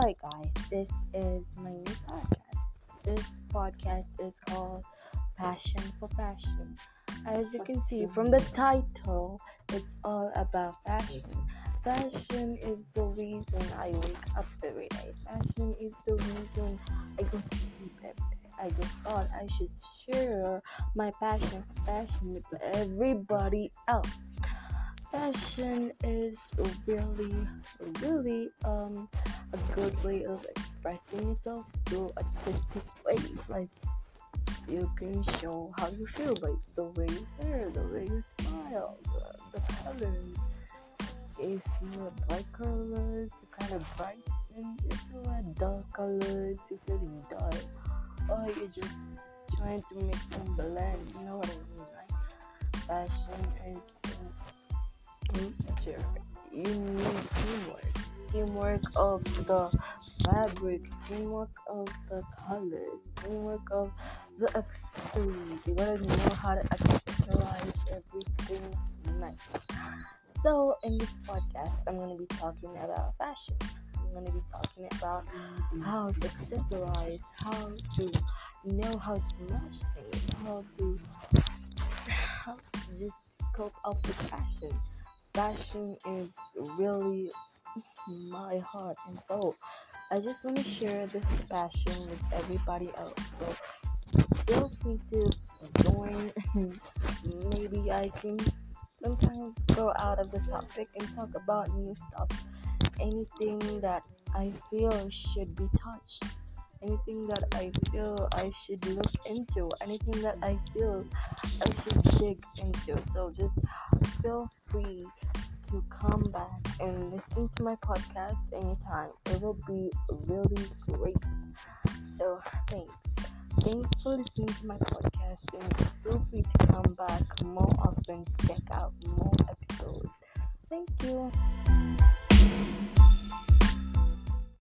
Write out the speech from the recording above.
Hi guys, this is my new podcast. This podcast is called Passion for Fashion. As you can see from the title, it's all about fashion. Fashion is the reason I wake up every day. Fashion is the reason I go to sleep every day. I just thought I should share my passion for fashion with everybody else fashion is really really um a good way of expressing yourself through artistic ways. Like you can show how you feel like the way you wear the way you smile the, the colors. If you wear bright colors you kind of brighten. If you wear dark colors you're feeling dull. Or you're just trying to make them blend you know what i mean right? Fashion is. You need teamwork. Teamwork of the fabric, teamwork of the colors, teamwork of the accessories. You gotta know how to accessorize everything nice. So, in this podcast, I'm gonna be talking about fashion. I'm gonna be talking about how to accessorize, how to know how to match things, how to, how to just cope up with fashion fashion is really my heart and soul. I just want to share this passion with everybody else. So feel free to join. Maybe I can sometimes go out of the topic and talk about new stuff. Anything that I feel should be touched. Anything that I feel I should look into. Anything that I feel I should dig into. So just feel free to come back and listen to my podcast anytime. It will be really great. So, thanks. Thanks for listening to my podcast and feel free to come back more often to check out more episodes. Thank you.